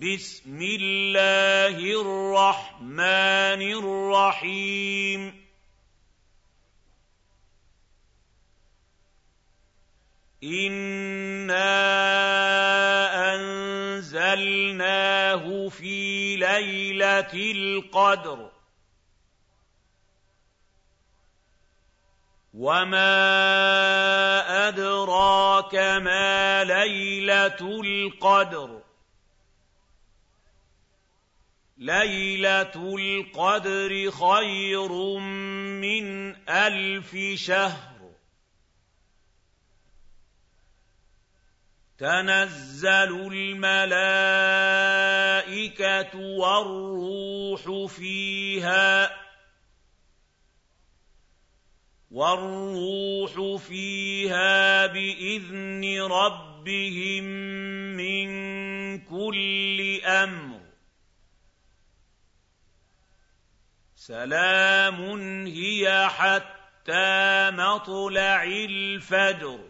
بسم الله الرحمن الرحيم. انا انزلناه في ليله القدر. وما ادراك ما ليله القدر. ليله القدر خير من الف شهر. تنزل الملائكه والروح فيها والروح فيها باذن ربهم من كل أمر. سلام هي حتى مطلع الفجر.